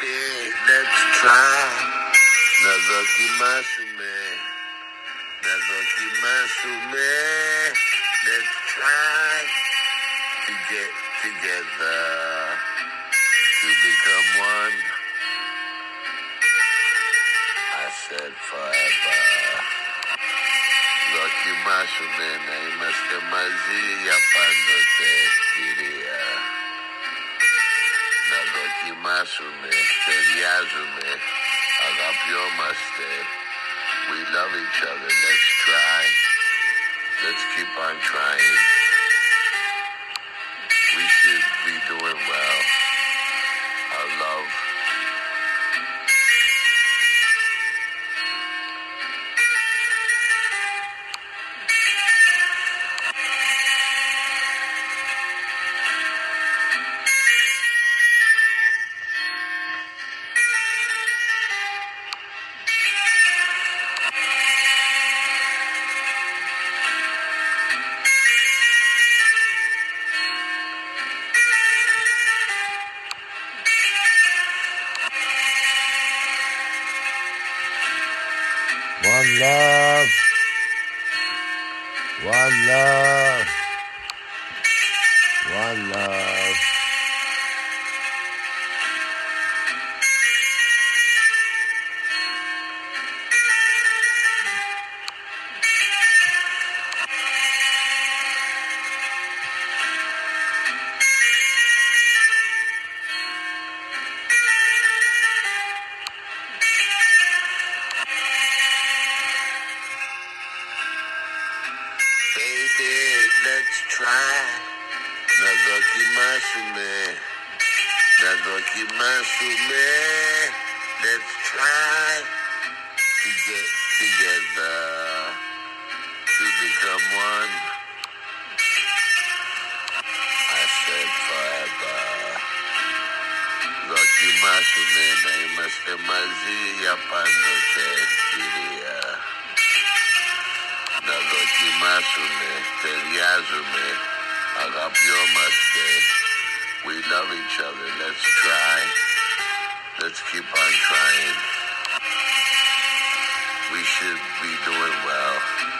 Baby, let's try. Nazokimasume. Nazokimasume. Let's try to get together to become one. I said forever. Zokimasume na imaskemazi ya pandote kiria. Nazokimasume, teriazume, agapiomaste. We love each other. Let's try. Let's keep on trying. Love. One love. One love. Try. Nazokimasume. Nazokimasume. Let's try to get together to become one. I said forever. Zokimasume na imaskemazi ya pandote kiria. We love each other. Let's try. Let's keep on trying. We should be doing well.